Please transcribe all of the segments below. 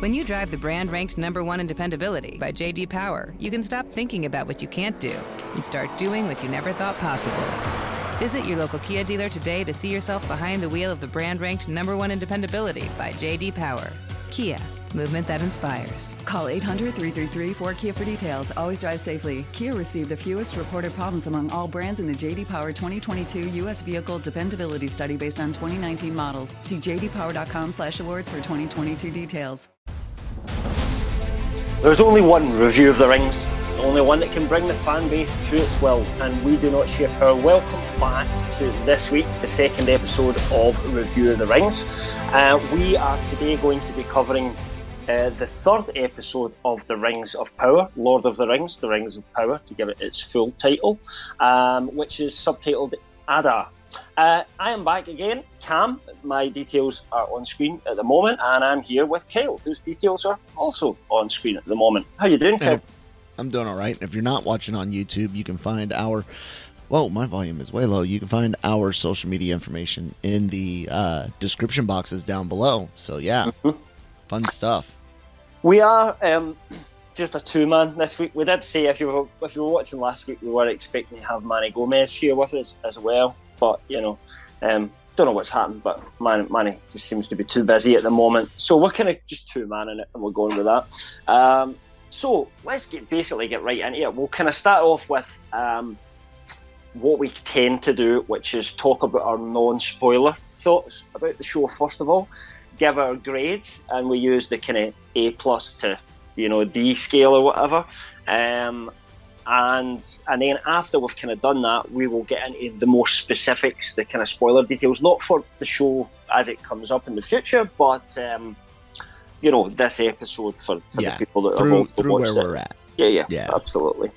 When you drive the brand ranked number one in dependability by JD Power, you can stop thinking about what you can't do and start doing what you never thought possible. Visit your local Kia dealer today to see yourself behind the wheel of the brand ranked number one in dependability by JD Power. Kia, movement that inspires. Call 800 333 4KIA for details. Always drive safely. Kia received the fewest reported problems among all brands in the JD Power 2022 U.S. Vehicle Dependability Study based on 2019 models. See jdpower.com slash awards for 2022 details. There's only one review of the rings, the only one that can bring the fan base to its will, and we do not share power. Welcome back to this week, the second episode of Review of the Rings. Uh, we are today going to be covering uh, the third episode of The Rings of Power, Lord of the Rings, The Rings of Power, to give it its full title, um, which is subtitled Ada. Uh, I am back again, Cam. My details are on screen at the moment, and I'm here with Kyle, whose details are also on screen at the moment. How you doing, Kyle? I'm doing all right. If you're not watching on YouTube, you can find our. Whoa, my volume is way low. You can find our social media information in the uh, description boxes down below. So yeah, Mhm. fun stuff. We are um, just a two-man this week. We did say if you were if you were watching last week, we were expecting to have Manny Gomez here with us as well, but you know, um, don't know what's happened. But Man, Manny just seems to be too busy at the moment, so we're kind of just two-man in it, and we're going with that. Um, so let's get basically get right into it. We'll kind of start off with um, what we tend to do, which is talk about our non-spoiler thoughts about the show first of all, give our grades, and we use the kind of A plus to you know D scale or whatever. Um, and and then after we've kind of done that, we will get into the more specifics, the kind of spoiler details, not for the show as it comes up in the future, but um, you know this episode for, for Yeah, the people that have Through also through where it. we're at. Yeah, yeah, Yeah. absolutely.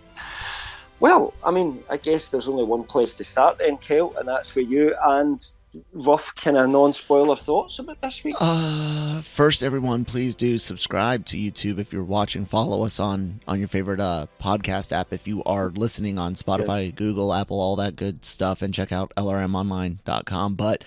Well, I mean, I guess there's only one place to start then, Kyle, and that's with you and rough kind of non-spoiler thoughts about this week. Uh, first, everyone, please do subscribe to YouTube if you're watching. Follow us on on your favorite uh, podcast app. If you are listening on Spotify, Google, Apple, all that good stuff, and check out lrmonline.com. But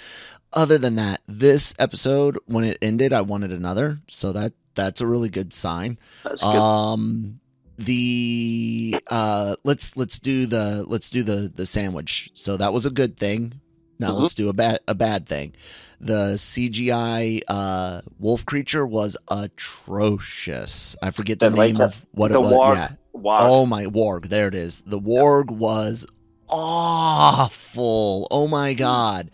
other than that, this episode, when it ended, I wanted another, so that that's a really good sign. That's good. Um, the uh, let's let's do the let's do the the sandwich. So that was a good thing. Now Mhm. let's do a bad a bad thing. The CGI uh, wolf creature was atrocious. I forget the Didn't name of what the it was. warg. Yeah. Wow. Oh my warg, there it is. The warg was awful. Oh my god.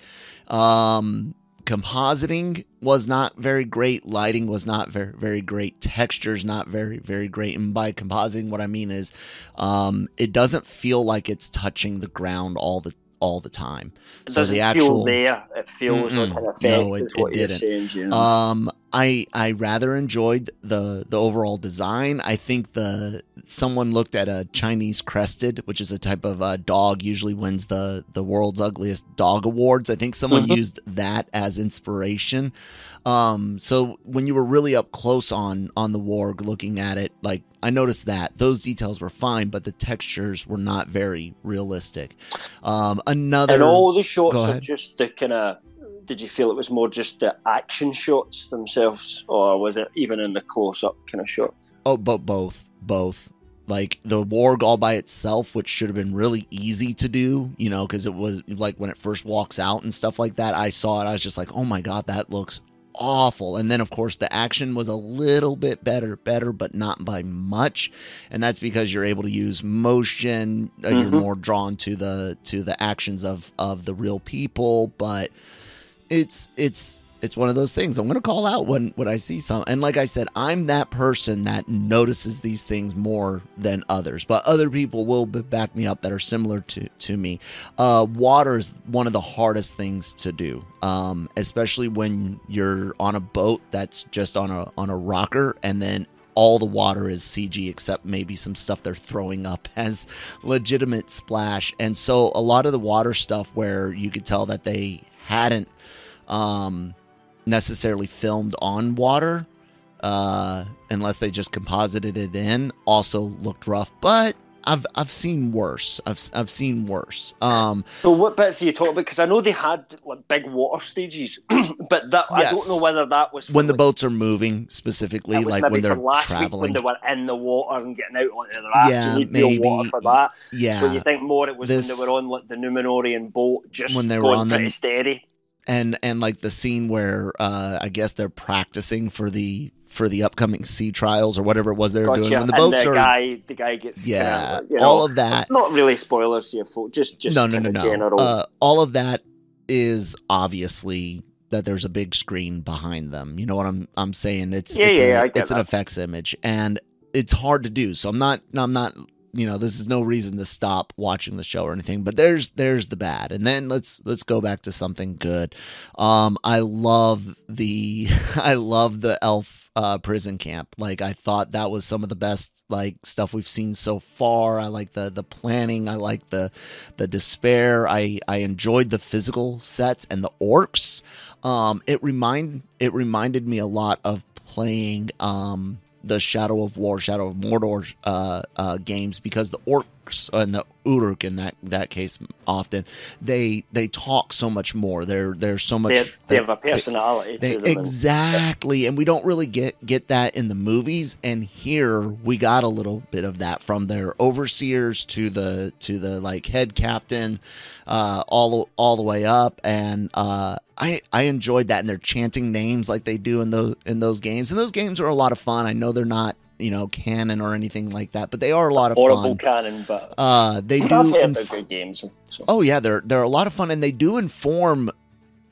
Um compositing was not very great, lighting was not very very great, textures not very very great. And by compositing what I mean is um it doesn't feel like it's touching the ground all the all the time. it so the feel actual there. It feels like an effect. No, it- is what it you're didn't. saying. Um, I I rather enjoyed the the overall design. I think the someone looked at a Chinese crested, which is a type of uh, dog, usually wins the the world's ugliest dog awards. I think someone Mhm. used that as inspiration. Um, so when you were really up close on on the warg, looking at it, like I noticed that those details were fine, but the textures were not very realistic. Um, another and all the shots are just the kind of. Did you feel it was more just the action shots themselves, or was it even in the close-up kind of shot? Oh, but both, both. Like the warg all by itself, which should have been really easy to do, you know, because it was like when it first walks out and stuff like that. I saw it, I was just like, oh my god, that looks awful. And then of course the action was a little bit better, better, but not by much. And that's because you're able to use motion. Uh, You're Mhm. more drawn to the to the actions of of the real people, but it's it's it's one of those things. I'm going to call out when when I see some. And like I said, I'm that person that notices these things more than others. But other people will back me up that are similar to to me. Uh, water is one of the hardest things to do, um, especially when you're on a boat that's just on a on a rocker, and then all the water is CG except maybe some stuff they're throwing up as legitimate splash. And so a lot of the water stuff where you could tell that they hadn't um, necessarily filmed on water, uh, unless they just composited it in, also looked rough. But I've I've seen worse. I've I've seen worse. Um, so what bits are you talking about? Because I know they had like big water stages, but that yes. I don't know whether that was when the boats are moving specifically, like when they're traveling, when they were in the water and getting out onto the raft. Yeah, you need maybe water for that. Yeah. So you think more it was this, when they were on like the Numenorian boat, just when they were on pretty the, steady and and like the scene where uh I guess they're practicing for the for the upcoming sea trials or whatever it was they were gotcha. doing when the boats the are guy the guy gets yeah you know, all of that not really spoilers here folks just just no no no no general. Uh, all of that is obviously that there's a big screen behind them you know what I'm I'm saying it's yeah, it's, yeah, a, it's an effects image and it's hard to do so I'm not I'm not you know this is no reason to stop watching the show or anything but there's there's the bad. And then let's let's go back to something good. Um i love the i love the elf uh prison camp. Like i thought that was some of the best like stuff we've seen so far. I like the the planning. I like the the despair. I i enjoyed the physical sets and the orcs. Um it remind it reminded me a lot of playing um the Shadow of War, Shadow of Mordor uh, uh, games because the orcs and the Uruk in that that case often they they talk so much more. They're they're so much. They have, they have a personality. They, they, exactly, and we don't really get get that in the movies. And here we got a little bit of that from their overseers to the to the like head captain, uh, all all the way up, and uh, I I enjoyed that, and they're chanting names like they do in those in those games, and those games are a lot of fun. I know they're not you know canon or anything like that, but they are a lot of Horrible fun. canon, but uh, they do. Inf- good games. So. Oh yeah, they're they're a lot of fun, and they do inform.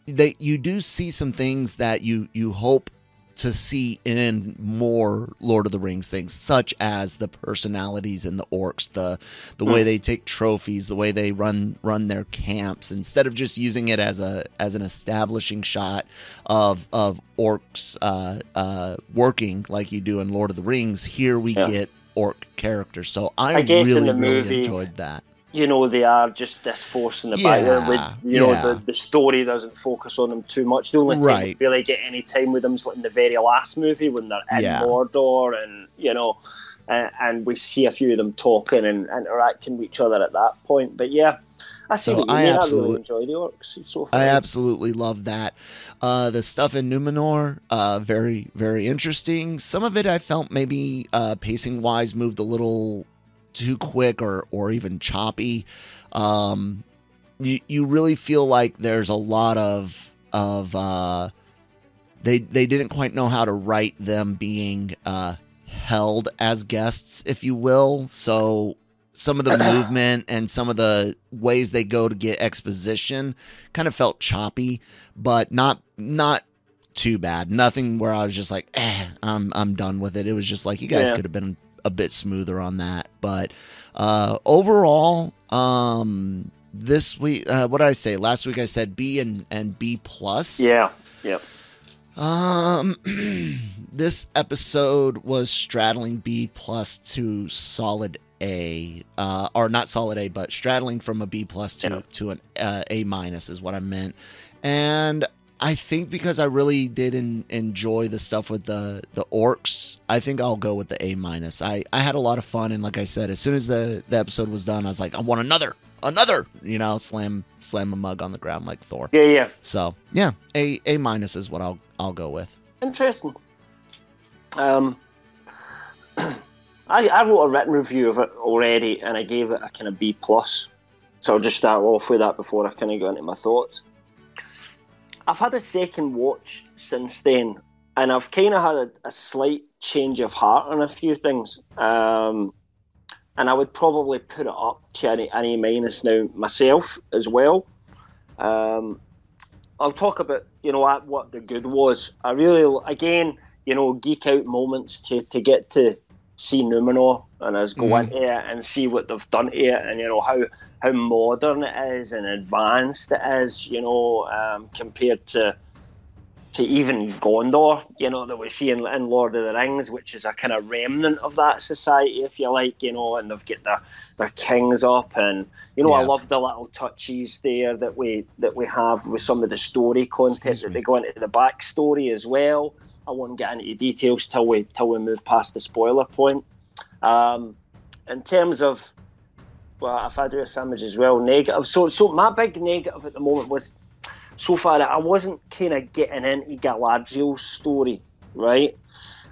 That you do see some things that you you hope to see in more Lord of the Rings things, such as the personalities in the orcs, the the mm. way they take trophies, the way they run run their camps, instead of just using it as a as an establishing shot of of orcs uh, uh, working like you do in Lord of the Rings. Here we yeah. get orc characters, so I, I really really enjoyed that you know they are just this force in the yeah, background. With you yeah. know the, the story doesn't focus on them too much. The only time right. really get any time with them is like in the very last movie when they're in yeah. Mordor, and you know, and, and, we see a few of them talking and interacting with each other at that point. But yeah. I see so I absolutely I really enjoy the orcs. So I absolutely love that. Uh, the stuff in Numenor, uh, very very interesting. Some of it I felt maybe uh, pacing wise moved a little too quick or or even choppy. Um, you you really feel like there's a lot of of uh, they they didn't quite know how to write them being uh, held as guests, if you will. So some of the movement and some of the ways they go to get exposition kind of felt choppy, but not not too bad. Nothing where I was just like, eh, I'm I'm done with it. It was just like you guys yeah. could have been a bit smoother on that. But uh, overall, um, this week, uh, what did I say? Last week I said B and, and B plus. Yeah. Yep. Um, this episode was straddling B plus to solid A, uh, or not solid A, but straddling from a B plus to to an uh, A minus is what I meant. And I think because I really did in, enjoy the stuff with the the orcs, I think I'll go with the A minus. I I had a lot of fun, and like I said, as soon as the the episode was done, I was like, I want another, another. You know, slam slam a mug on the ground like Thor. Yeah, yeah. So yeah, A A minus is what I'll I'll go with. Interesting. Um, I I wrote a written review of it already, and I gave it a kind of B plus. So I'll just start off with that before I kind of go into my thoughts. I've had a second watch since then, and I've kind of had a, a, slight change of heart on a few things. Um, and I would probably put it up to any, minus now myself as well. Um, I'll talk about you know what, what the good was. I really again you know geek out moments to to get to see Numenor and us go Mhm. into it and see what they've done to it and you know how how modern it is and advanced it is. You know um, compared to to even Gondor, you know, that we see in, in Lord of the Rings, which is a kind of remnant of that society, if you like, you know, and they've got their, their kings up, and you know, I love the little touches there that we that we have with some of the story content Excuse that me. they go into the backstory as well. I won't get into details till we till we move past the spoiler point. Um, in terms of well, if I do a sandwich as well, negative. So, so my big negative at the moment was so far I wasn't kind of getting into Galadriel's story, right?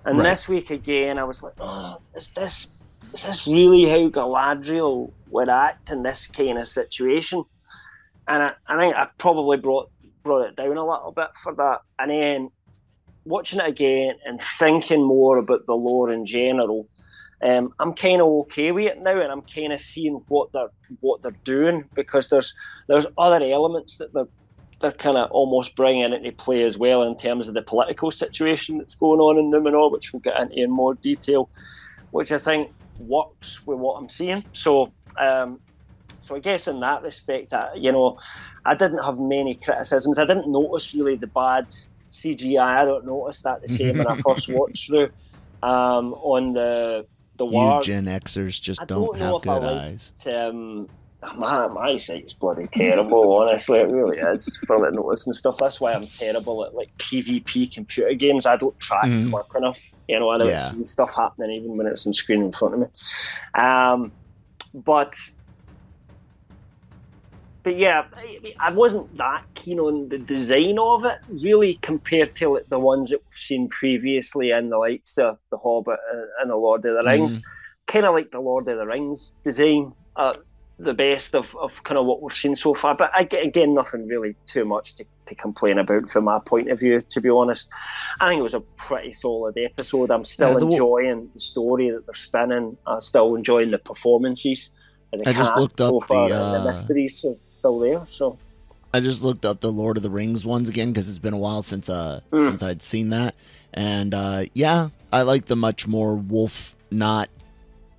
And Right. this week again, I was like, oh, is this is this really how Galadriel would act in this kind of situation? And I, I think I probably brought brought it down a little bit for that. And then watching it again and thinking more about the lore in general, um, I'm kind of okay with it now, and I'm kind of seeing what they're what they're doing because there's there's other elements that they're they're kind of almost bringing into play as well in terms of the political situation that's going on in Numenor, which we'll get into in more detail, which I think works with what I'm seeing. So, um, so I guess in that respect, I, you know, I didn't have many criticisms. I didn't notice really the bad CGI. I don't notice that the same when I first watched through um, on the the You war. Gen Xers just I don't, don't have good eyes. um, my my sight's bloody terrible. honestly, it really is for like notice and stuff. That's why I'm terrible at like PvP computer games. I don't track quick enough. You know, I don't Yeah. see stuff happening even when it's on screen in front of me. Um, but but yeah, I- I wasn't that keen on the design of it, really, compared to like the ones that we've seen previously in the likes of The Hobbit and- The Lord of the Rings. Kind of like the Lord of the Rings design, uh, the best of, of kind of what we've seen so far. But I, again, nothing really too much to, to complain about from my point of view, to be honest. I think it was a pretty solid episode. I'm still Yeah, the enjoying the story that they're spinning. I'm still enjoying the performances. And the I just looked up so far, the, uh, the mysteries still there. So I just looked up the Lord of the Rings ones again because it's been a while since uh Mm. since I'd seen that, and uh yeah, I like the much more wolf, not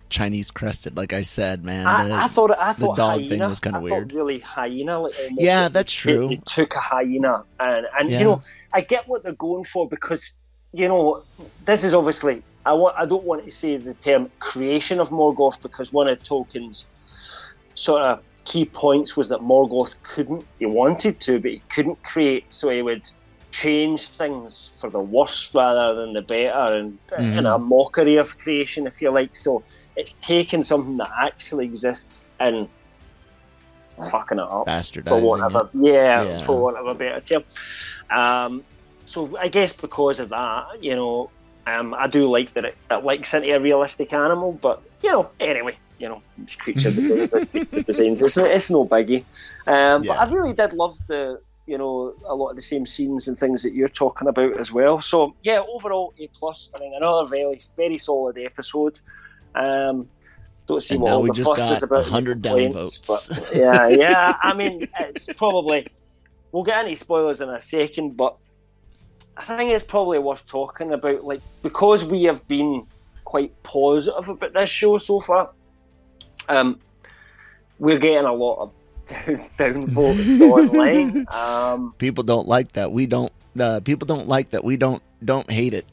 Chinese crested. Like I said, man. the- I, thought I thought the dog hyena, thing was kinda weird. really hyena. Like Yeah, that's they- true. They, took a hyena, and and Yeah. you know I get what they're going for because you know this is obviously I want I don't want to say the term creation of Morgoth because one of Tolkien's sort of key points was that Morgoth couldn't he wanted to but he couldn't create so he would change things for the worse rather than the better and in a mockery of creation if you like so it's taken something that actually exists and fucking it up for bastardizing. want of it. yeah, Yeah. for want of a better term. Um, so I guess because of that, you know, um, I do like that it, it likes into a realistic animal, but you know, anyway, you know, creature designs. It's, no- it's no biggie. Um, But I really did love the, you know, a lot of the same scenes and things that you're talking about as well. So yeah, overall A plus. I think another very very solid episode. Um, don't see And what all we the just fuss got is about. 100 complaints, downvotes. But yeah, yeah. I mean, it's probably we'll get any spoilers in a second, but I think it's probably worth talking about, like because we have been quite positive about this show so far. Um, we're getting a lot of down, down votes online. Um, people don't like that. We don't. Uh, people don't like that. We don't don't hate it.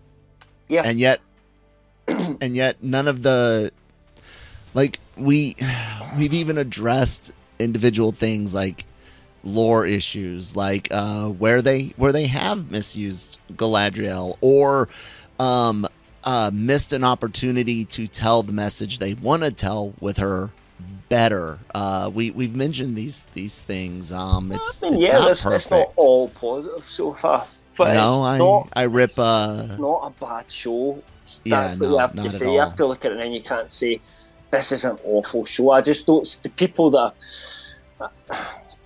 Yeah. And yet, and yet, none of the like we we've even addressed individual things like lore issues, like uh, where they where they have misused Galadriel or um, uh, missed an opportunity to tell the message they want to tell with her better. Uh, we we've mentioned these these things. Um, it's, I mean, it's yeah, not there's- perfect. it's not all positive so far, but no, I not, I rip. it's Uh, not a bad show. Yeah, That's what no, you have to say. You have to look at it and you can't say this is an awful show. I just don't. The people that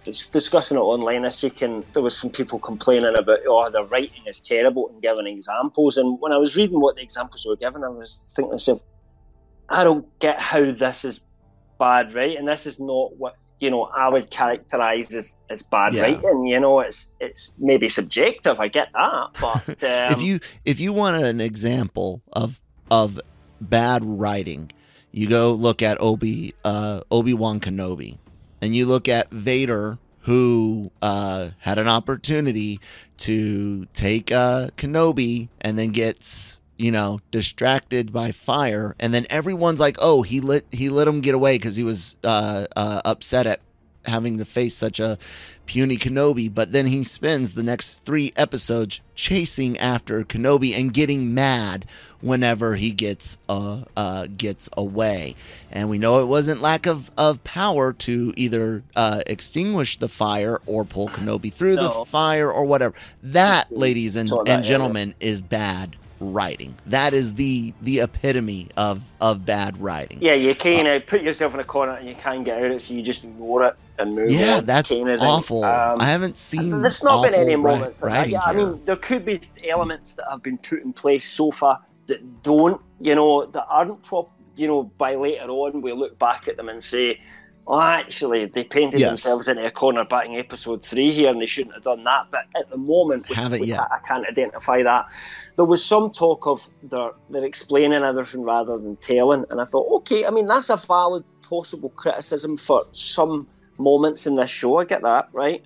discussing it online this week, and there was some people complaining about oh the writing is terrible and giving examples. And when I was reading what the examples were given, I was thinking to myself, I don't get how this is bad writing. And this is not what you know, I would characterize as, as bad Yeah. writing. You know, it's it's maybe subjective. I get that, but um, if you if you want an example of of bad writing, you go look at Obi uh, Obi Wan Kenobi, and you look at Vader, who uh, had an opportunity to take uh, Kenobi, and then gets you know distracted by fire, and then everyone's like, "Oh, he let he let him get away because he was uh, uh, upset at having to face such a puny Kenobi, but then he spends the next three episodes chasing after Kenobi and getting mad whenever he gets uh, uh gets away. And we know it wasn't lack of, of power to either uh, extinguish the fire or pull Kenobi through the fire or whatever. That, ladies and, and gentlemen, is bad writing. That is the the epitome of of bad writing. yeah, you kind of put yourself in a corner and you can't get out of it, so you just ignore it and move Yeah, on. that's kinda awful. Um, I haven't seen. There's not been awful any ri- moments like Yeah, I mean, there could be elements that have been put in place so far that don't, you know, that aren't prop. You know, by later on, we look back at them and say, "Oh, actually, they painted Yes. themselves into a corner back in episode three here, and they shouldn't have done that." But at the moment, we- Haven't we yet. I can't identify that. There was some talk of they're they're explaining everything rather than telling, and I thought, okay, I mean, that's a valid possible criticism for some moments in this show. I get that, right?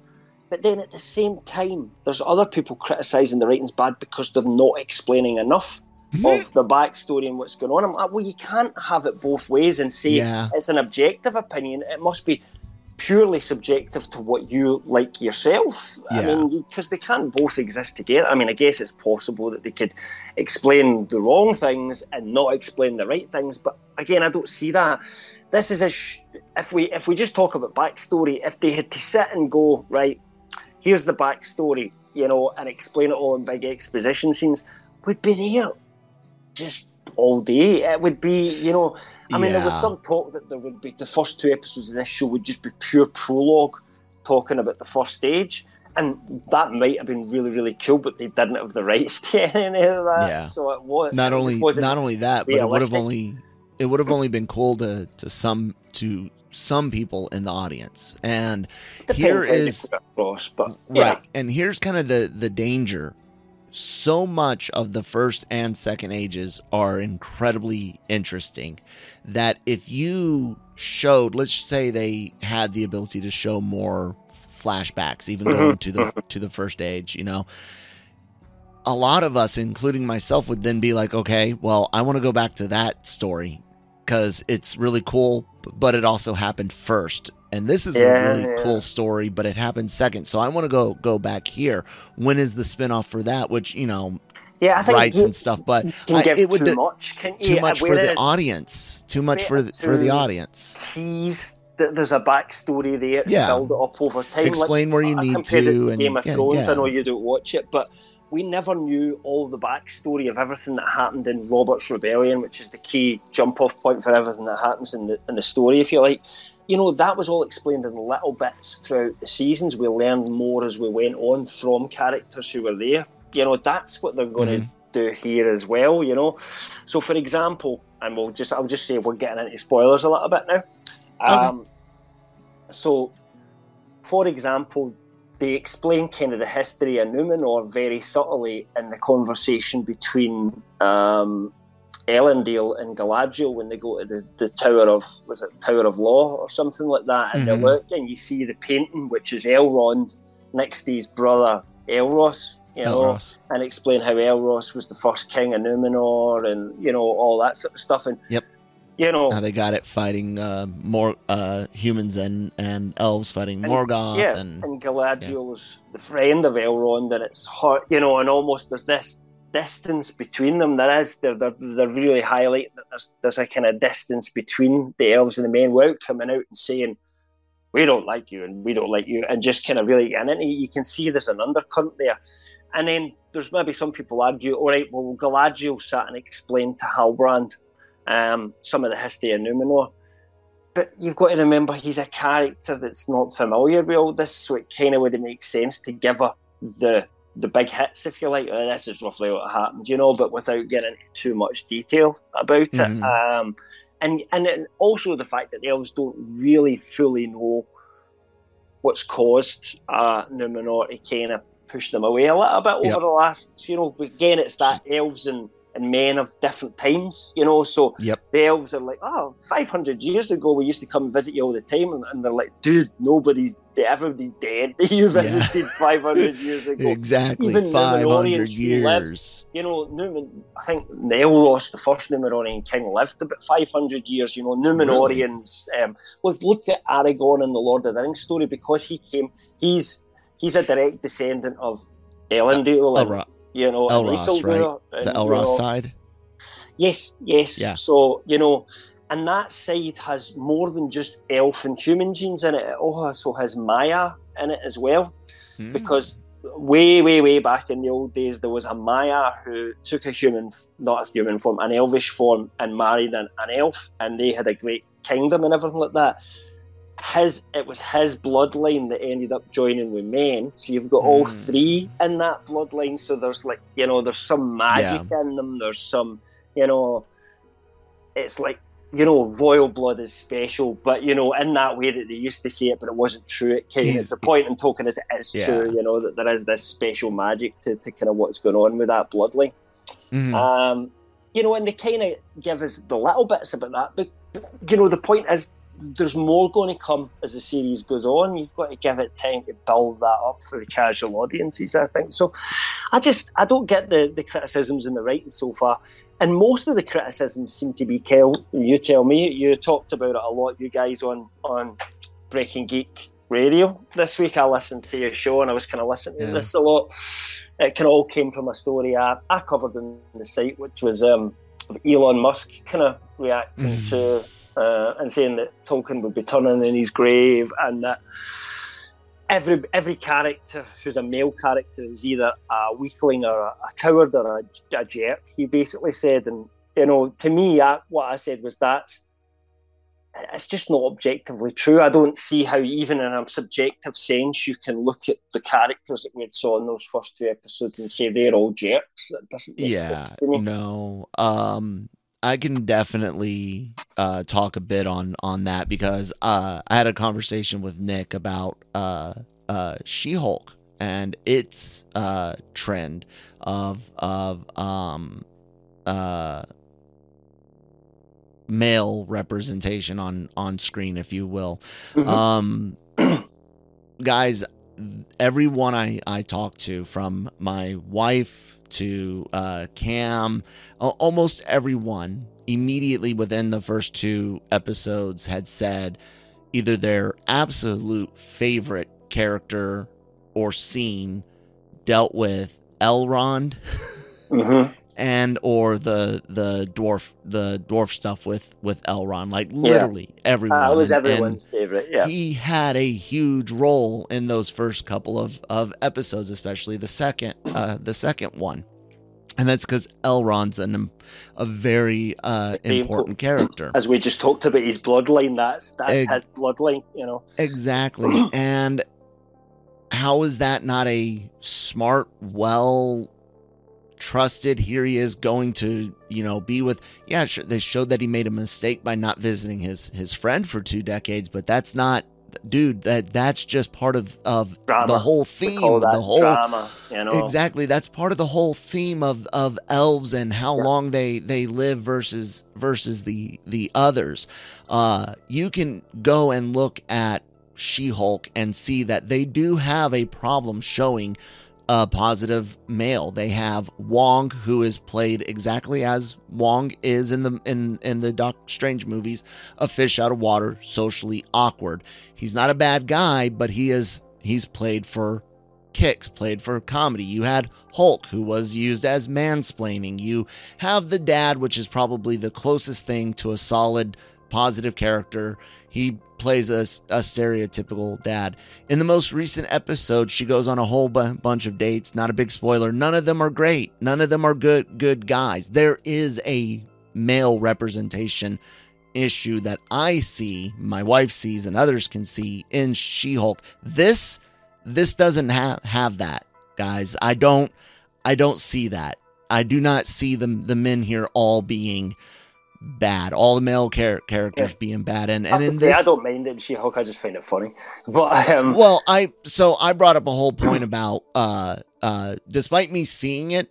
But then at the same time, there's other people criticising the writing's bad because they're not explaining enough Hmm? of the backstory and what's going on. I'm like, well, you can't have it both ways and say Yeah. it's an objective opinion. It must be purely subjective to what you like yourself. I mean, because they can't both exist together. I mean, I guess it's possible that they could explain the wrong things and not explain the right things. But again, I don't see that. This is a sh- if we if we just talk about backstory, if they had to sit and go right, here's the backstory, you know, and explain it all in big exposition scenes, we'd be there just all day. It would be, you know, I mean, there was some talk that there would be the first two episodes of this show would just be pure prologue talking about the first age. And that might have been really, really cool, but they didn't have the rights to any of that. Yeah. So it was not only wasn't- only that, but it would have only it would have only been cool to to some to some people in the audience. And depends here is put but right, yeah. and here's kind of the the danger. So much of the first and second ages are incredibly interesting that if you showed, let's say they had the ability to show more flashbacks, even Mhm, going to the to the first age, you know, a lot of us, including myself, would then be like, okay, well, I want to go back to that story because it's really cool, but it also happened first. And this is Yeah, a really yeah. cool story, but it happened second. So I want to go go back here. When is the spinoff for that? Which you know, yeah, I think rights you and stuff, but I- it would too much. Too you? much for the audience. Too much for the, for the audience. tease that there's a backstory there Yeah. build it up over time. Explain where you I need to, to and- Game of yeah, Thrones. I know you don't watch it, but we never knew all the backstory of everything that happened in Robert's Rebellion, which is the key jump-off point for everything that happens in the in the story, if you like. You know, that was all explained in little bits throughout the seasons. We learned more as we went on from characters who were there. You know, that's what they're going to Mm-hmm. do here as well. You know, so for example, and we'll just I'll just say we're getting into spoilers a little bit now. Um, so, for example, they explain kind of the history of Numenor very subtly in the conversation between um, Elendil and Galadriel when they go to the, the Tower of was it Tower of Lore or something like that, and Mhm. they look and you see the painting which is Elrond next to his brother Elros, you know, Elros. and explain how Elros was the first king of Numenor and you know all that sort of stuff and Yep. You know How they got it fighting uh, more uh, humans and, and elves fighting And- Morgoth yeah, and and Galadriel's the friend of Elrond, and it's hard, you know, and almost there's this distance between them. There is, they're, they're, they're really highlight that there's, there's a kind of distance between the elves and the men without coming out and saying, we don't like you and we don't like you, and just kind of really into it. You can see there's an undercurrent there. And then there's maybe some people argue, all right, well, Galadriel sat and explained to Halbrand um, some of the history of Numenor but you've got to remember he's a character that's not familiar with all this, so it kind of would make sense to give her the the big hits, if you like. Uh, this is roughly what happened, you know, but without getting into too much detail about Mhm. it. Um, and and then also the fact that the elves don't really fully know what's caused uh, Numenor to kind of push them away a little bit over Yep. the last, you know, again, it's that elves and, and men of different times, you know, so Yep. the elves are like, oh, 500 years ago, we used to come visit you all the time. And, and they're like, dude, nobody's, everybody's dead. that you visited 500 years ago. Exactly. Even Five hundred Numenorians who lived- You know, Numen, I think Elros, the first Numenorian king, lived about 500 years. You know, Numenorians. Um, look, look at Aragorn in the Lord of the Rings story because he came, he's he's a direct descendant of Elendil. and, Elro- you know, Elros, Isildur, and, the you Elros side. Yes, yes. Yeah. So, you know, and that side has more than just elf and human genes in it. It also has Maia in it as well. Hmm. Because way, way, way back in the old days, there was a Maia who took a human, not a human form, an elvish form, and married an, an elf, and they had a great kingdom and everything like that. His, it was his bloodline that ended up joining with men. So you've got all Mm. three in that bloodline. So there's like, you know, there's some magic in them. There's some, you know, it's like you know royal blood is special but you know in that way that they used to say it but it wasn't true it kind of the point and Tolkien is it is Yeah. true you know that there is this special magic to, to kind of what's going on with that bloodline Mhm. um you know and they kind of give us the little bits about that but you know the point is there's more going to come as the series goes on you've got to give it time to build that up for the casual audiences i think so i just i don't get the the criticisms in the writing so far and most of the criticisms seem to be Kel. You tell me. You talked about it a lot, you guys, on on Breaking Geek Radio this week. I listened to your show and I was kind of listening to this a lot. It kind of all came from a story I, I covered in the site, which was um, Elon Musk kind of reacting Mhm. to uh, and saying that Tolkien would be turning in his grave and that every every character who's a male character is either a weakling or a, a coward or a, a jerk. He basically said, and you know, to me, I, what I said was that's it's just not objectively true. I don't see how, even in a subjective sense, you can look at the characters that we had saw in those first two episodes and say they're all jerks. That doesn't yeah sense to me. no um i can definitely uh talk a bit on on that because uh i had a conversation with nick about uh uh she-hulk and its uh trend of of um uh male representation on on screen if you will Mhm. um guys everyone i i talk to from my wife to uh cam almost everyone immediately within the first two episodes had said either their absolute favorite character or scene dealt with elrond Mhm. and the dwarf the dwarf stuff with with elrond like literally everyone Uh, it was And- and- everyone's favorite. Yeah. he had a huge role in those first couple of, of episodes, especially the second uh, the second one, and that's because Elrond's an a very uh, important character. As we just talked about his bloodline, that's that's his bloodline. You know. Exactly, and how is that not a smart, well trusted? Here he is going to you know be with. Yeah, sure, they showed that he made a mistake by not visiting his his friend for two decades, but that's not. Dude, that that's just part of of Drama. the whole theme, the whole drama. You know. Exactly. That's part of the whole theme of, of elves and how Yeah. long they, they live versus versus the the others. Uh, you can go and look at She-Hulk and see that they do have a problem showing a positive male. They have Wong, who is played exactly as Wong is in the in in the Doc Strange movies, a fish out of water, socially awkward. He's not a bad guy, but he is he's played for kicks played for comedy. You had Hulk, who was used as mansplaining. You have the dad, which is probably the closest thing to a solid positive character. He plays a, a stereotypical dad. In the most recent episode, she goes on a whole bu- bunch of dates. Not a big spoiler. None of them are great. None of them are good good guys. There is a male representation issue that I see, my wife sees, and others can see in She-Hulk. This this doesn't have have that guys i don't i don't see that i do not see the the men here all being bad. All the male char- characters Yeah. being bad, and and to this, I don't mind it in She-Hulk. I just find it funny. But um, well, I so I brought up a whole point about uh uh despite me seeing it,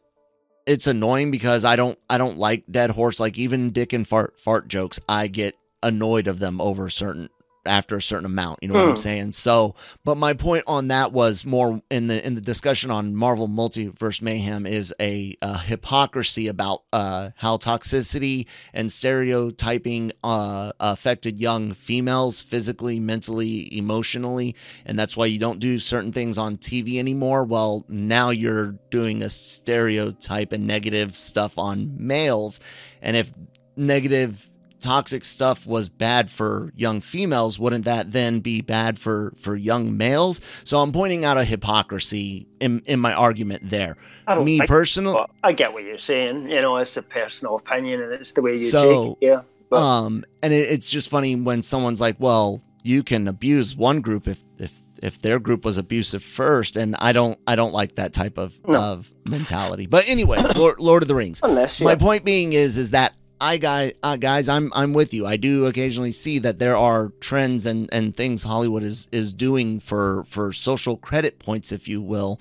it's annoying because I don't I don't like dead horse. Like even dick and fart fart jokes, I get annoyed of them over certain after a certain amount. You know what I'm Hmm. saying? So, but my point on that was more in the in the discussion on Marvel Multiverse Mayhem is a, uh hypocrisy about uh how toxicity and stereotyping uh affected young females physically, mentally, emotionally, and that's why you don't do certain things on TV anymore. Well, now you're doing a stereotype and negative stuff on males, and if negative toxic stuff was bad for young females wouldn't that then be bad for for young males so i'm pointing out a hypocrisy in in my argument there I don't me personally I get what you're saying. You know, it's a personal opinion, and it's the way you So, take it. Yeah, but um and it, it's just funny when someone's like well you can abuse one group if if if their group was abusive first and i don't i don't like that type of No. of mentality but anyways lord, lord of the rings unless my point being is is that I guy uh, guys I'm I'm with you. I do occasionally see that there are trends and and things Hollywood is is doing for for social credit points if you will.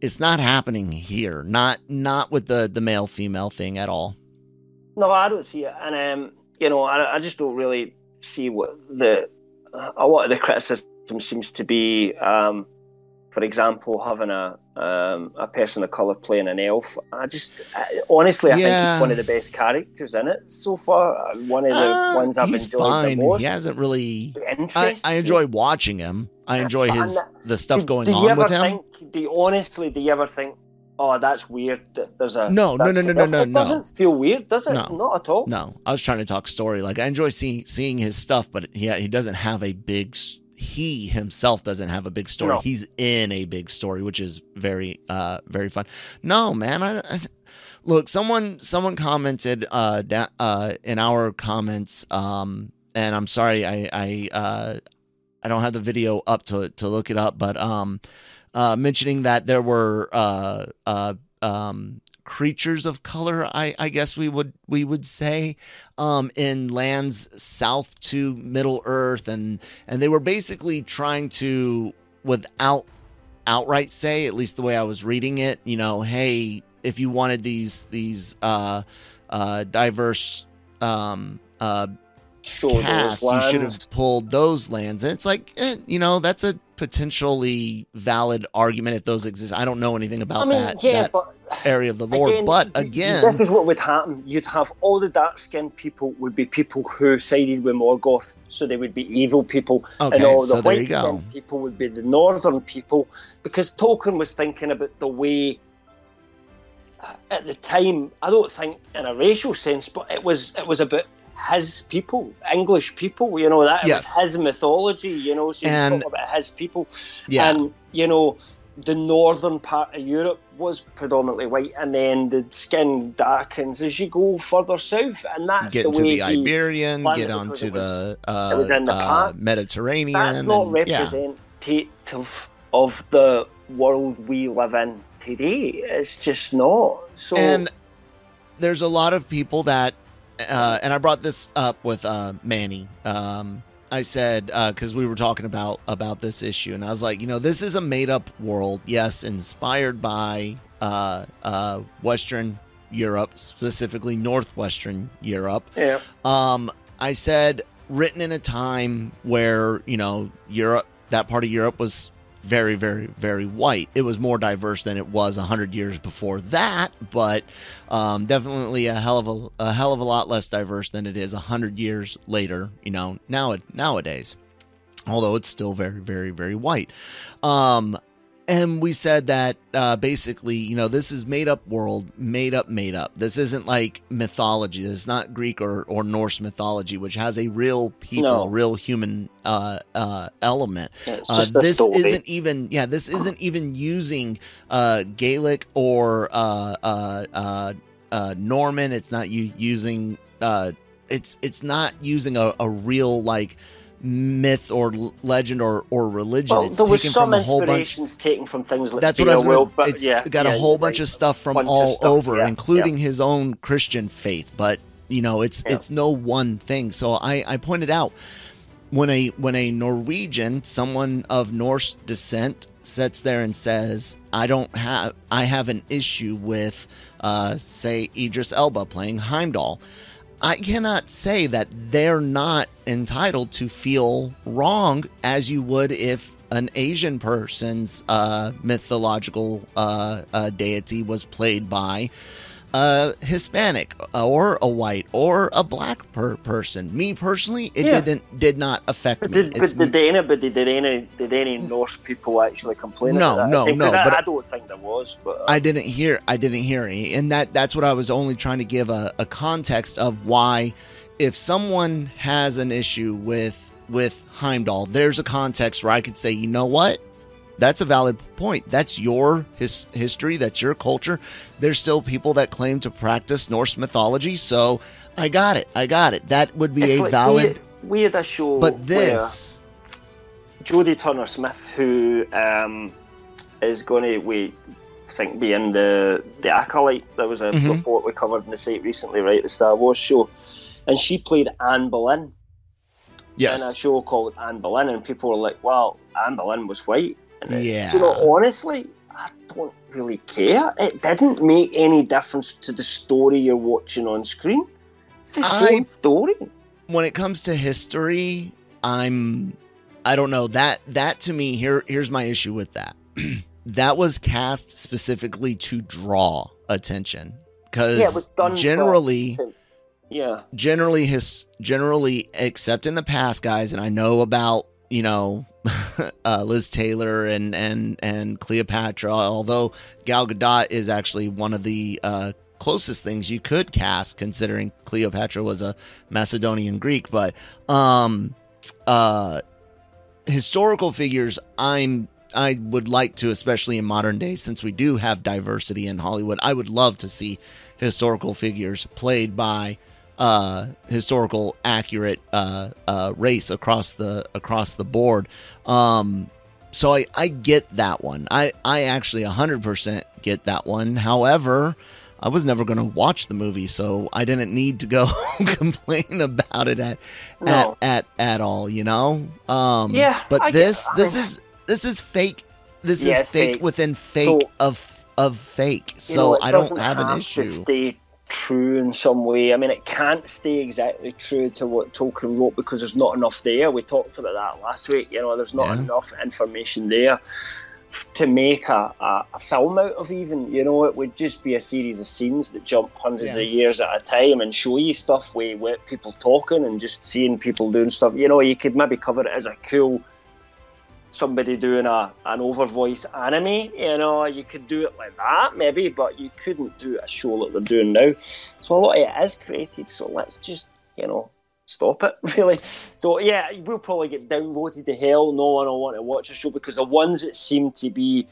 It's not happening here. Not not with the the male female thing at all. no, I don't see it, and um, you know, I, I just don't really see what the a lot of the criticism seems to be. Um, for example, having a um, a person of color playing an elf. I just I, honestly, I think he's one of the best characters in it so far. One of the Uh, ones I've enjoyed fine. the most. He hasn't really I, I enjoy watching him. I enjoy his the stuff do, going do you on ever with him. Think, do you honestly? Do you ever think, oh, that's weird? That there's a No, no, that's no, no, no, It no, doesn't feel weird, does it? No. Not at all. No, I was trying to talk story. Like I enjoy seeing seeing his stuff, but he he doesn't have a big. He himself doesn't have a big story. No. He's in a big story, which is very uh very fun. No, man, I, I look. Someone someone commented uh da, uh in our comments um and I'm sorry I I uh I don't have the video up to to look it up, but um uh mentioning that there were uh uh um creatures of color I, I guess we would we would say um in lands south to middle earth and and they were basically trying to without outright say at least the way i was reading it you know hey if you wanted these these uh uh diverse um uh Show cast, you should have pulled those lands. And it's like, eh, you know, that's a potentially valid argument if those exist. I don't know anything about I mean, that, yeah, that but area of the lore, again, but again, this is what would happen. You'd have all the dark-skinned people would be people who sided with Morgoth, so they would be evil people, okay, and all the so go. white-skinned people would be the northern people, because Tolkien was thinking about the way. uh, At the time, I don't think in a racial sense, but it was it was about his people, English people. You know that Yes. was his mythology. You know, so And- you talk about his people, Yeah, and you know the northern part of Europe was predominantly white, and then the skin darkens as you go further south, and that's get the into way the Iberian, get onto the, it uh, was in the uh. Mediterranean. That's not and- yeah. representative of the world we live in today. It's just not. So and there's a lot of people that uh, and i brought this up with uh, manny. Um, i said because we were talking about about this issue and i was like you know this is a made up world yes inspired by uh, uh, western europe specifically northwestern europe. Yeah, um, I said written in a time where you know Europe, that part of Europe was very, very, very white. It was more diverse than it was hundred years before that, but um, definitely a hell of a, a hell of a lot less diverse than it is hundred years later. You know, now nowadays, although it's still very, very, very white. Um, and we said that uh, basically, you know, this is made up world, made up, made up. This isn't like mythology. This is not Greek or, or Norse mythology, which has a real people, No. a real human uh, uh, element. it's Uh, this story. isn't even, yeah, this isn't even using uh, Gaelic or uh, uh, uh, uh, Norman. It's not you using. Uh, it's it's not using a, a real like myth or legend or or religion. Well, it's there was taken some from a whole bunch. inspirations taken from things like That's what I was but It's yeah, got yeah, a whole bunch right. of stuff from Bunch all stuff, over, yeah, including his own Christian faith. But You know, it's it's no one thing. So I I pointed out when a when a Norwegian, someone of Norse descent, sits there and says, "I don't have I have an issue with, uh, say Idris Elba playing Heimdall." I cannot say that they're not entitled to feel wrong as you would if an Asian person's uh, mythological uh, uh, deity was played by a Hispanic or a white or a black per- person. Me personally, it Yeah. didn't did not affect But me. did, It's- but did anybody, did any, did any Norse people actually complain No, about that? no, I think- no, 'cause I, but- I don't think there was. But uh, I didn't hear I didn't hear any and that that's what I was only trying to give a, a context of why if someone has an issue with with Heimdall there's a context where I could say you know what that's a valid point that's your his, history that's your culture there's still people that claim to practice Norse mythology so I got it I got it that would be it's a like valid We, we had a show, but this Jodie Turner Smith, who um, is going to, we think, be in the the acolyte. There was a Mhm. report we covered in the site recently, right? The Star Wars show, and she played Anne Boleyn yes in a show called Anne Boleyn, and people were like, "Well, Anne Boleyn was white." Yeah. you know, honestly, I don't really care. It didn't make any difference to the story you're watching on screen. It's the I- same story. when it comes to history, I'm I don't know that that to me here here's my issue with that. that was cast specifically to draw attention cuz Yeah, done for- generally Yeah. generally his generally except in the past guys and I know about, you know, uh, Liz Taylor and and and Cleopatra although Gal Gadot is actually one of the uh closest things you could cast considering Cleopatra was a Macedonian Greek but um uh historical figures I'm I would like to especially in modern day, since we do have diversity in Hollywood I would love to see historical figures played by uh historical accurate uh uh race across the across the board um so I I get that one I I actually 100% get that one however I was never going to watch the movie, so I didn't need to go complain about it at, No. at at at all, you know. Um, Yeah, but I this this is this is fake. This Yeah, is fake, fake. within fake So- of of fake. You So know, I don't have an issue. stay true in some way. I mean, it can't stay exactly true to what Tolkien wrote because there's not enough there. We talked about that last week. You know, there's not Yeah. enough information there to make a, a, a film out of. Even you know, it would just be a series of scenes that jump hundreds Yeah. of years at a time and show you stuff with, with people talking and just seeing people doing stuff. You know, you could maybe cover it as a cool somebody doing a an over voice anime, you know, you could do it like that maybe, but you couldn't do a show like they're doing now. So a lot of it is created, so let's just, you know, stop it really. So yeah, we'll probably get downloaded to hell. No one will want to watch a show because the ones that seem to be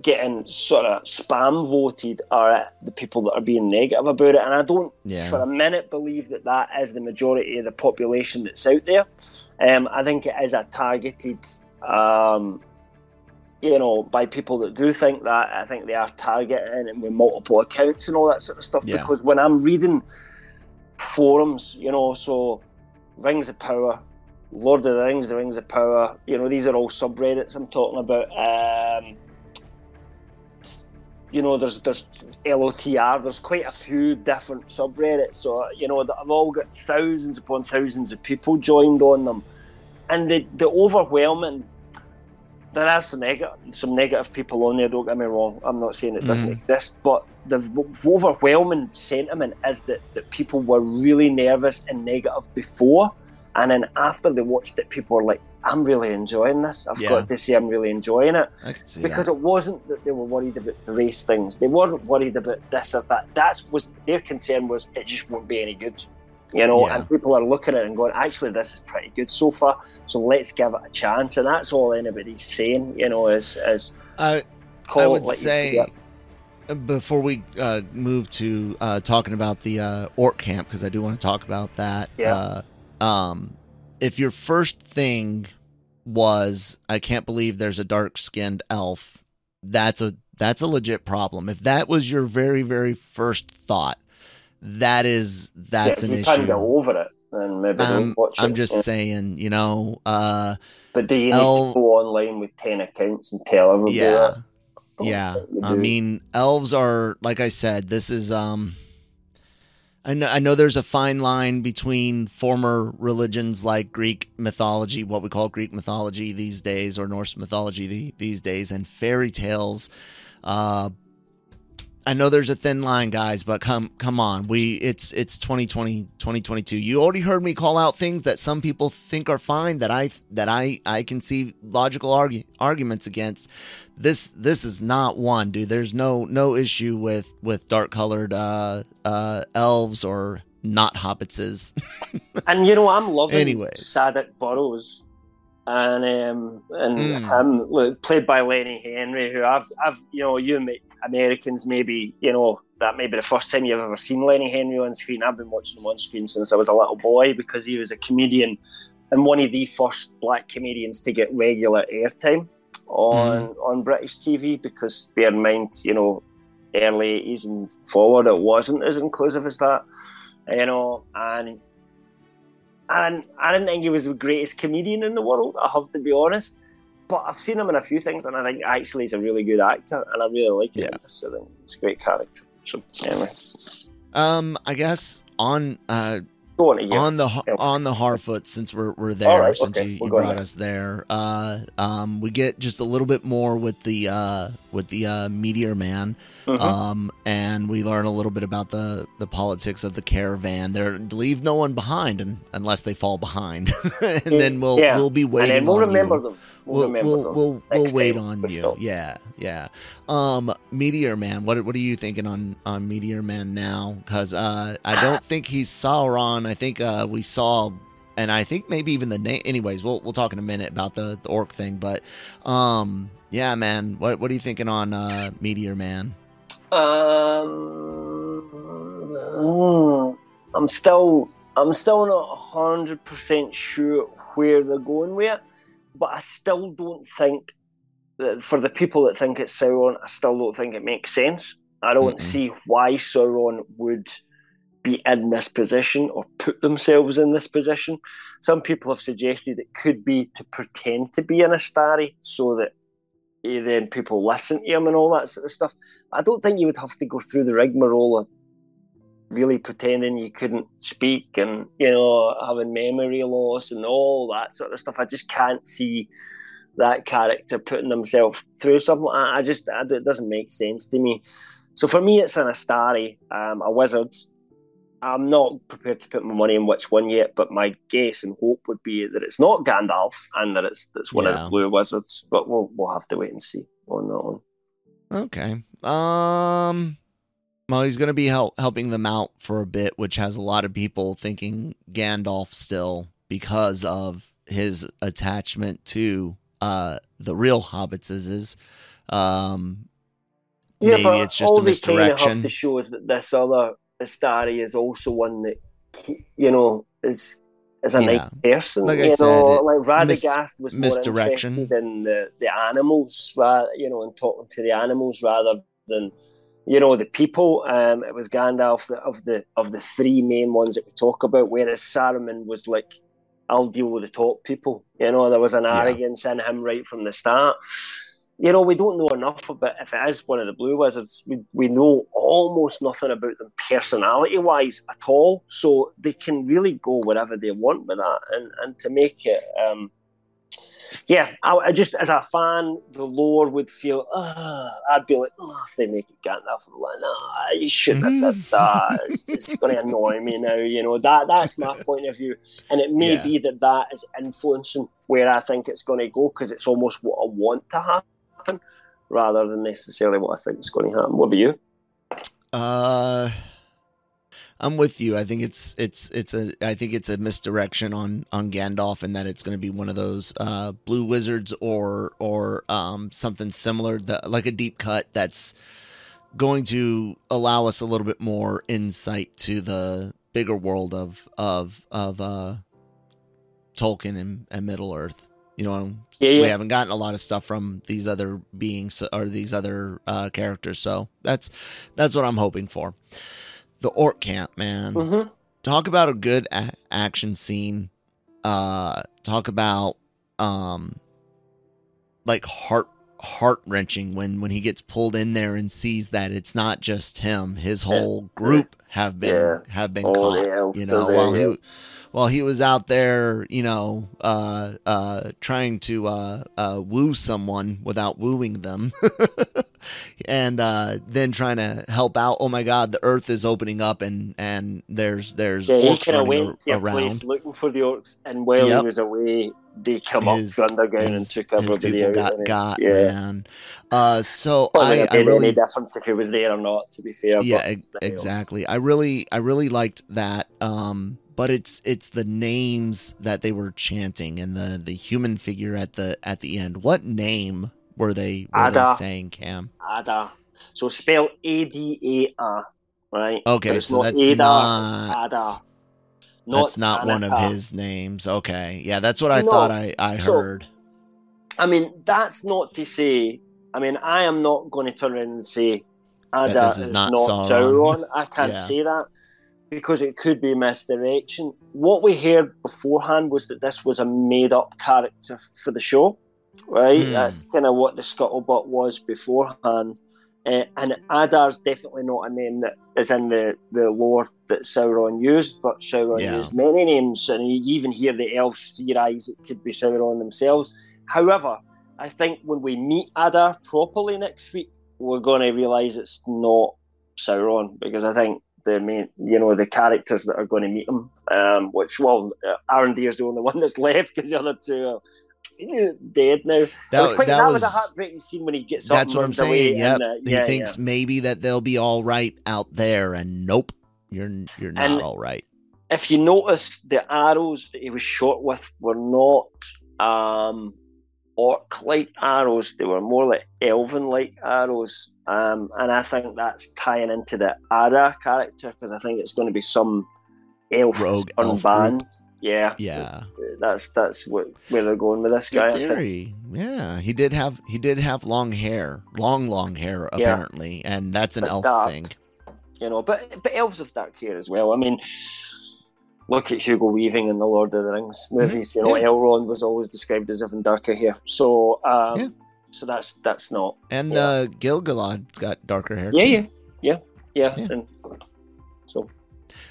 getting sort of spam voted are the people that are being negative about it, and I don't Yeah. for a minute believe that that is the majority of the population that's out there. Um, I think it is a targeted, um, you know, by people that do think that. I think they are targeting and with multiple accounts and all that sort of stuff. Yeah. Because when I'm reading forums, you know, so Rings of Power, Lord of the Rings, The Rings of Power, you know, these are all subreddits I'm talking about. Um, you know, there's there's LOTR, there's quite a few different subreddits. So, you know, that have all got thousands upon thousands of people joined on them. And the, the overwhelming, there are some negative, some negative people on there, don't get me wrong. I'm not saying it doesn't Mhm. exist, but the v- overwhelming sentiment is that, that people were really nervous and negative before. And then after they watched it, people were like, I'm really enjoying this. I've Yeah. got to say, I'm really enjoying it I can see because that. it wasn't that they were worried about the race things. They weren't worried about this or that. That's was their concern was it just won't be any good, you know. Yeah. And people are looking at it and going, actually, this is pretty good so far. So let's give it a chance. And that's all anybody's saying, you know, is is I I would say before we uh, move to uh, talking about the uh, orc camp because I do want to talk about that. Yeah. Uh, um, if your first thing was I can't believe there's a dark skinned elf, that's a that's a legit problem. If that was your very very first thought, that is that's yeah, an you can't get issue. over it, then maybe Um, watch I'm it. just yeah. saying, you know, uh, But do you need to go online with ten accounts and tell everybody yeah, that? Yeah. I mean, elves are like I said. This is um. I know, I know there's a fine line between former religions like Greek mythology, what we call Greek mythology these days, or Norse mythology the, these days, and fairy tales. Uh, I know there's a thin line, guys, but come come on. We it's it's 2020 2022. You already heard me call out things that some people think are fine that I that I I can see logical argu- arguments against. This this is not one, dude. There's no no issue with with dark colored uh uh elves or not hobbitses. And you know, I'm loving Anyways. Sadoc Burrows and um, and Mm. him look, played by Lenny Henry, who I've I've you know you Americans maybe you know that may be the first time you've ever seen Lenny Henry on screen. I've been watching him on screen since I was a little boy because he was a comedian and one of the first black comedians to get regular airtime on on British TV. Because bear in mind, you know, early eighties and forward, it wasn't as inclusive as that, you know, and and I didn't think he was the greatest comedian in the world. I have to be honest, but I've seen him in a few things, and I think actually he's a really good actor, and I really like him. Yeah. this. I think it's a great character. So anyway, Um, I guess on uh go on the on the Harfoot since we're we're there right, since okay, you, you brought there. us there uh um we get just a little bit more with the uh with the uh meteor man Mhm. um and we learn a little bit about the the politics of the caravan there leave no one behind and, unless they fall behind and then we'll Yeah. we'll be waiting we'll on remember you. them. We'll, We'll, remember we'll, them. we'll, we'll wait on you. still. Yeah, yeah. Um, Meteor Man. What what are you thinking on on Meteor Man now? Because uh, I don't think he's Sauron. I think uh, we saw, and I think maybe even the name. Anyways, we'll we'll talk in a minute about the, the orc thing. But um, yeah, man. What what are you thinking on uh, Meteor Man? Um, I'm still, I'm still not hundred percent sure where they're going with it, but I still don't think that for the people that think it's Sauron, I still don't think it makes sense. I don't Mm-mm. see why Sauron would be in this position or put themselves in this position. Some people have suggested it could be to pretend to be an Istari so that eh, then people listen to him and all that sort of stuff. I don't think you would have to go through the rigmarole of really pretending you couldn't speak and you know having memory loss and all that sort of stuff. I just can't see that character putting themselves through something. I just I, it doesn't make sense to me. So for me, it's an Istari, um, a wizard. I'm not prepared to put my money on which one yet, but my guess and hope would be that it's not Gandalf and that it's that's one of the blue wizards. But we'll we'll have to wait and see on that one. Okay. Um. Well, he's going to be help, helping them out for a bit, which has a lot of people thinking Gandalf still because of his attachment to uh the real hobbits. Is is um maybe but it's just all a they kind of have misdirection. to show is that this other Istari is also one that you know is is a Yeah. nice person. Like I you said, know, it- like mis- Radagast was more misdirection. interested in the the animals, rather you know, and talking to the animals rather than you know the people. Um, it was Gandalf of the of the three main ones that we talk about, whereas Saruman was like. I'll deal with the top people. You know, there was an Yeah. arrogance in him right from the start you know, we don't know enough about if it is one of the Blue Wizards. We, we know almost nothing about them personality wise at all. So they can really go wherever they want with that. And, and to make it, um, yeah, I, I just as a fan, the lore would feel, uh, I'd be like, oh, if they make it Gandalf, I'm like, nah, you shouldn't have done that. It's just going to annoy me now. You know, that that's my point of view. And it may Yeah. be that that is influencing where I think it's going to go because it's almost what I want to happen rather than necessarily what I think is going to happen. What about you? Uh, I'm with you. I think it's it's it's a I think it's a misdirection on on Gandalf, and that it's going to be one of those uh, blue wizards or or um, something similar, that like a deep cut that's going to allow us a little bit more insight to the bigger world of of of uh, Tolkien and, and Middle Earth. You know, Yeah, we haven't gotten a lot of stuff from these other beings or these other uh, characters, so that's that's what I'm hoping for. the orc camp, man. Mm-hmm. Talk about a good a- action scene. Uh, talk about um, like heart heart wrenching when when he gets pulled in there and sees that it's not just him. His whole group have been Yeah. have been All caught. You know, there, while yeah. he while he was out there, you know, uh, uh, trying to uh, uh, woo someone without wooing them, and uh, then trying to help out. Oh my God, the Earth is opening up, and and there's there's Yeah, orcs running went to a around. place looking for the orcs, and while Yep. he was away, they come His- up to underground and took everybody out. got got yeah. man. Uh, so I, it I really any difference if he was there or not. To be fair, yeah but, e- exactly i really i really liked that um but it's it's the names that they were chanting and the the human figure at the at the end what name were they were they saying cam Adar. So spell A D A R, right? okay But so that's Ada, not Ada. that's not one of his names okay yeah that's what i No. thought i i So- heard I mean, that's not to say. I mean, I am not going to turn around and say Adar this is is not not, Sauron. Sauron. I can't Yeah. say that because it could be misdirection. What we heard beforehand was that this was a made-up character for the show, right? Hmm. That's kind of what the scuttlebutt was beforehand. Uh, and Adar's definitely not a name that is in the, the lore that Sauron used, but Sauron Yeah. used many names, and you even hear the elves theorize it could be Sauron themselves. However, I think when we meet Adar properly next week, we're going to realise it's not Sauron because I think the main, you know, the characters that are going to meet him, um, which well, uh, Arondir is the only one that's left because the other two are dead now. That, was quite, that that, was was, a heartbreaking scene when he gets up that's what i'm saying yep. and, uh, he yeah, thinks maybe that they'll be all right out there and nope you're you're not And- all right. if you notice, the arrows that he was shot with were not um, orc-like arrows; they were more like elven-like arrows. Um, and I think that's tying into the Adar character because I think it's going to be some elf Rogue turned elf. Yeah, yeah that's that's what, where they're going with this Good guy. I think. theory. Yeah, he did have he did have long hair, long long hair Yeah. apparently, and that's an But elf dark. thing. you know. But but elves have dark hair as well. I mean, look at Hugo Weaving in the Lord of the Rings movies. You know, Mm-hmm. Yeah. Elrond was always described as having darker hair. So um, Yeah. so that's that's not. And Yeah. uh Gil-galad's got darker hair. Yeah, too. yeah, yeah, yeah. Yeah. And so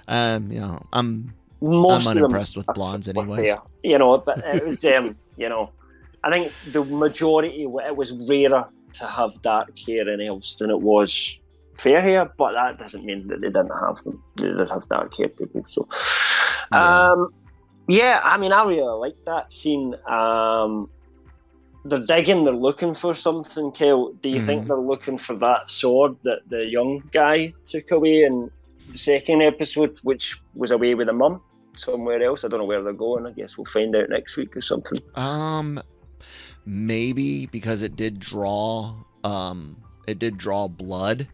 Um, you know, I'm most I'm unimpressed with blondes anyways. fair, you know, but it was um, you know, I think the majority it was rarer to have dark hair in elves than it was fair hair, but that doesn't mean that they didn't have them. They did have dark hair people. So, Yeah. um, yeah, I mean, I really like that scene. Um, they're digging, they're looking for something. Kel, do you think Mhm. they're looking for that sword that the young guy took away in the second episode, which was away with the mum somewhere else? I don't know where they're going. I guess we'll find out next week or something. Um, maybe because it did draw um it did draw blood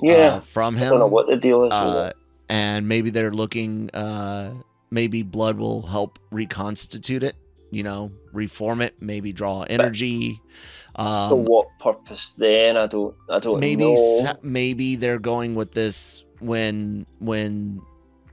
Yeah, uh, from him. I don't know what the deal is. with uh. And maybe they're looking uh maybe blood will help reconstitute it you know reform it maybe draw energy For um what purpose then? I don't. I don't maybe know. Maybe they're going with this when when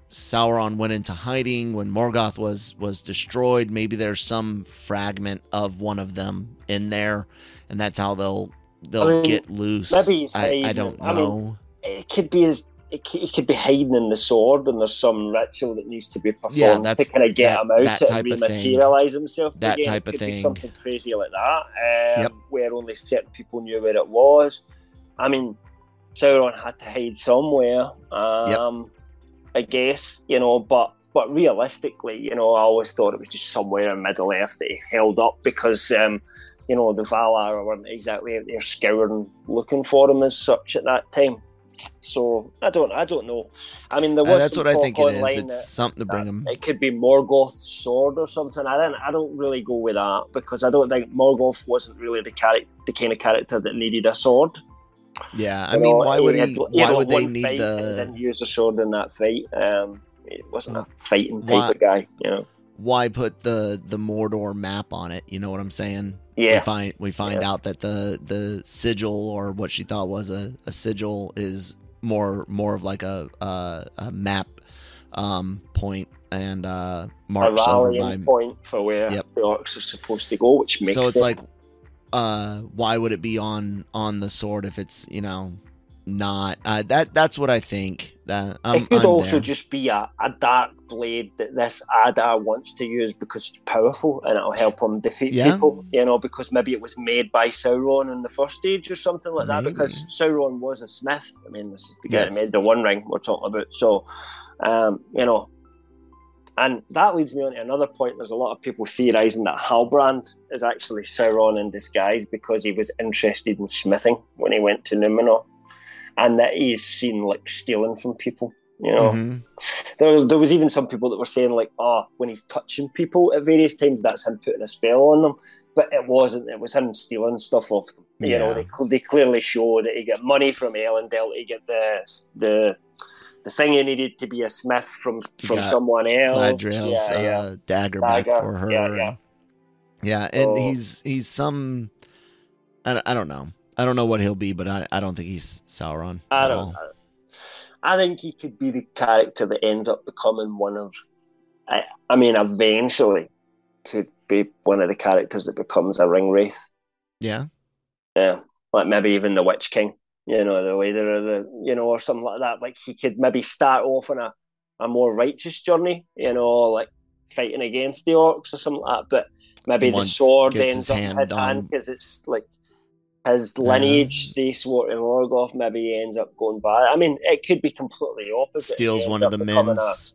Sauron went into hiding when Morgoth was was destroyed maybe there's some fragment of one of them in there and that's how they'll they'll I mean, get loose maybe I, I don't. I mean, know it could be as it could, it could be hiding in the sword, and there's some ritual that needs to be performed Yeah, that's- to kind of get that- him out type of thing. rematerialize himself. That again. type of thing. something crazy like that, um, Yep. where only certain people knew where it was. I mean, Sauron had to hide somewhere. Um, I guess you know, but but realistically, you know, I always thought it was just somewhere in Middle Earth that he held up because. Um, you know, the Valar weren't exactly out there scouring looking for him as such at that time. So I don't, I don't know. I mean, there Uh, was that's what I think it is it's that- something to bring them It could be Morgoth's sword or something. I don't, I don't really go with that because I don't think Morgoth wasn't really the character, the kind of character that needed a sword. yeah I You mean know, why would he he had why would they need fight and he the Didn't use a sword in that fight. Um, it wasn't a fighting type Why- of guy. You know. why put the the Mordor map on it you know what I'm saying we find we find Yeah. out that the the sigil or what she thought was a, a sigil is more more of like a a, a map um, point and uh, marks a over by. point for where Yep. the orcs are supposed to go, which makes So it's it- like, uh, why would it be on on the sword if it's you know not uh, that? That's what I think. That I'm, it could I'm also there. just be a, a dark blade that this Adar wants to use because it's powerful and it'll help him defeat Yeah. people. You know, because maybe it was made by Sauron in the first age or something like that. Maybe. Because Sauron was a smith. I mean, this is the guy Yes. made the One Ring we're talking about. So, um, you know, and that leads me on to another point. There's a lot of people theorizing that Halbrand is actually Sauron in disguise because he was interested in smithing when he went to Numenor, and that he's seen like stealing from people. You know, Mhm. there, there was even some people that were saying like, oh, when he's touching people at various times, that's him putting a spell on them. But it wasn't. It was him stealing stuff off them. You know, they, they clearly show that he got money from Elendil He get the the the thing he needed to be a smith from from someone else. Galadriel's yeah, yeah. Uh, dagger, back for her. yeah, yeah. Yeah, and he's he's some. I, I don't know. I don't know what he'll be, but I, I don't think he's Sauron. I at don't. all. I think he could be the character that ends up becoming one of. I, I mean, eventually, could be one of the characters that becomes a ring wraith. Yeah, Yeah, like maybe even the Witch King. You know, the leader of the, you know, or something like that. Like he could maybe start off on a, a more righteous journey. You know, like fighting against the orcs or something like that. But maybe Once the sword ends his up in his on- hand because it's like his lineage, the sword in Morgoth. Maybe he ends up going bad. I mean, it could be completely opposite. Steals one of the becoming a- men's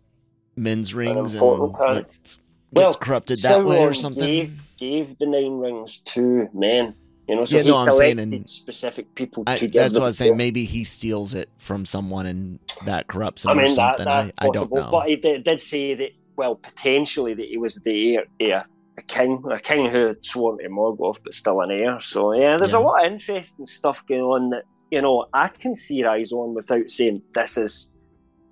men's rings and gets, Well, corrupted that way or something. Gave, gave the nine rings to men. You know, so Yeah, he no, I'm saying in- specific people I, that's what I was saying. Maybe he steals it from someone and that corrupts him I mean, or that, something. that's I, I don't know. But he did, did say that, well, potentially that he was the heir, heir a king, a king who had sworn to Morgoth, but still an heir. So, yeah, there's Yeah. a lot of interesting stuff going on that, you know, I can theorise on without saying this is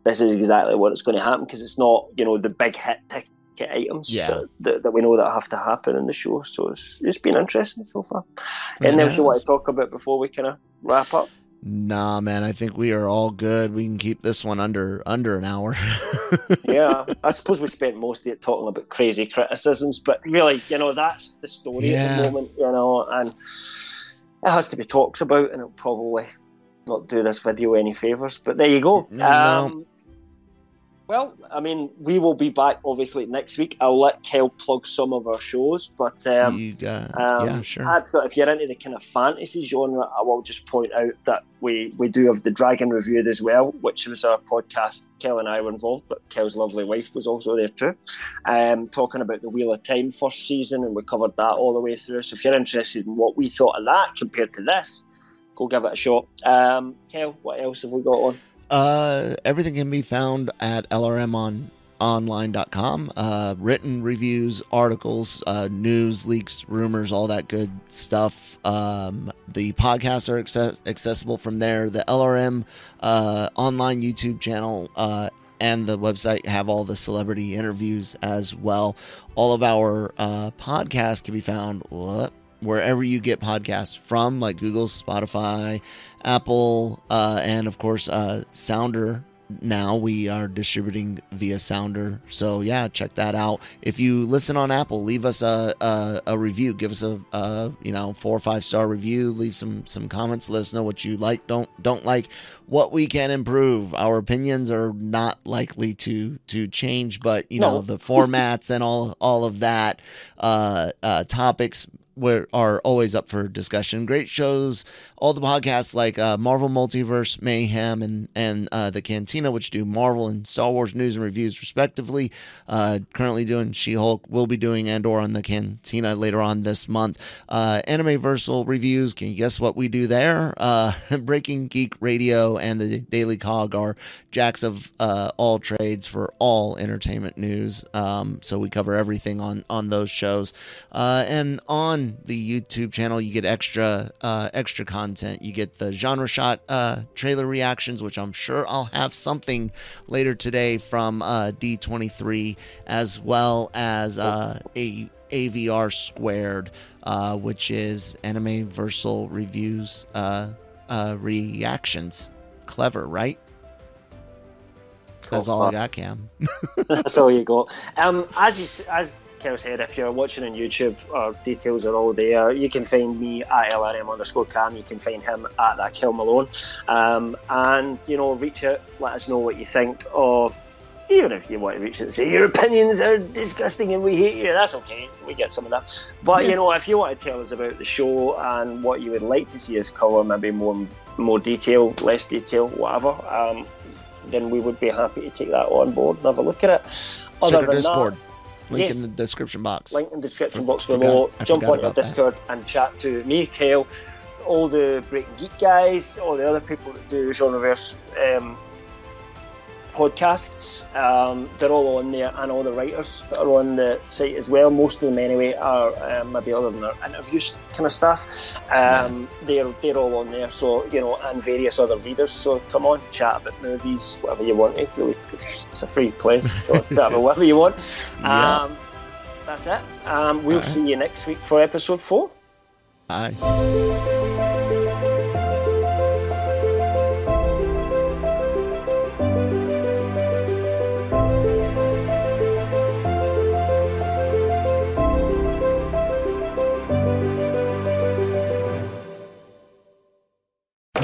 this is exactly what it's going to happen because it's not, you know, the big hit ticket items Yeah. that, that, we know that have to happen in the show. So it's, it's been interesting so far. Anything else you want to talk about before we kind of wrap up? Nah, man, I think we are all good. We can keep this one under under an hour. yeah, I suppose we spent most of it talking about crazy criticisms, but really, you know, that's the story at the moment, you know, and it has to be talked about, and it'll probably not do this video any favors. But there you go. No. Um, well, I mean, we will be back obviously next week. I'll let Kel plug some of our shows, but um, you got, um, yeah, sure. I thought if you're into the kind of fantasy genre, I will just point out that we, we do have the Dragon Reviewed as well, which was our podcast. Kel and I were involved, but Kel's lovely wife was also there too, um, talking about the Wheel of Time first season, and we covered that all the way through. So if you're interested in what we thought of that compared to this, go give it a shot. Um, Kel, what else have we got on? Uh, everything can be found at lrmonline.com. Uh, written reviews, articles, uh, news, leaks, rumors, all that good stuff. Um, the podcasts are access- accessible from there. The LRM uh, online YouTube channel uh, and the website have all the celebrity interviews as well. All of our uh, podcasts can be found wherever you get podcasts from, like Google, Spotify, Apple, uh, and of course, uh, Sounder. Now we are distributing via Sounder, so yeah, check that out. If you listen on Apple, leave us a a, a review. Give us a, a you know four or five star review. Leave some some comments. Let us know what you like, don't don't like, what we can improve. Our opinions are not likely to to change, but you know the formats and all all of that uh, uh, topics were are always up for discussion. Great shows, all the podcasts like uh, Marvel Multiverse Mayhem and and uh, the Cantina, which do Marvel and Star Wars news and reviews respectively. Uh, currently doing She Hulk. We'll be doing Andor on the Cantina later on this month. Uh, Anime Versal reviews. Can you guess what we do there? Uh, Breaking Geek Radio and the Daily Cog are jacks of uh, all trades for all entertainment news. Um, so we cover everything on on those shows. And on the YouTube channel, you get extra uh, extra content. You get the genre shot uh, trailer reactions, which I'm sure I'll have something later today from uh, D23, as well as uh, a AVR squared, uh, which is Anime Versal reviews uh, uh, reactions clever, right? That's all I got, Cam. That's all you got. Um, as you as Kel said, if you're watching on YouTube, our details are all there. You can find me at LRM underscore Cam. You can find him at that Kill Malone. Um, and you know, reach out, let us know what you think of. Even if you want to reach out and say your opinions are disgusting and we hate you, that's okay. We get some of that. But you know, if you want to tell us about the show and what you would like to see us cover, maybe more more detail, less detail, whatever. Um, then we would be happy to take that on board and have a look at it. Check our Discord. That, Link yes. in the description box. Link in the description box forgot- below. I Jump forgot on your about that. Discord and chat to me, Kale, all the Breaking Geek guys, all the other people that do Genreverse um, podcasts. Um, they're all on there, and all the writers that are on the site as well. Most of them, anyway, are um, maybe other than their interviews kind of stuff. Um, They're they're all on there. So you know, and various other readers. So come on, chat about movies, whatever you want. to. Really, it's a free place. So chat about whatever you want. Yeah. Um, that's it. Um, we'll Alright. see you next week for episode four. Bye.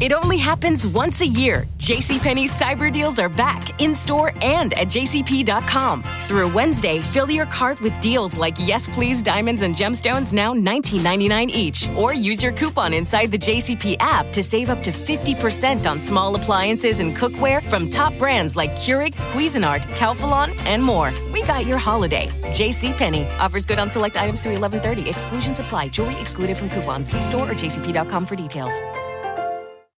It only happens once a year. JCPenney's cyber deals are back in store and at jcp.com. Through Wednesday, fill your cart with deals like Yes Please diamonds and gemstones now $19.99 each. Or use your coupon inside the JCP app to save up to 50% on small appliances and cookware from top brands like Keurig, Cuisinart, Calphalon, and more. We got your holiday. JCPenney offers good on select items through 1130. Exclusions apply. Jewelry excluded from coupons. See store or jcp.com for details.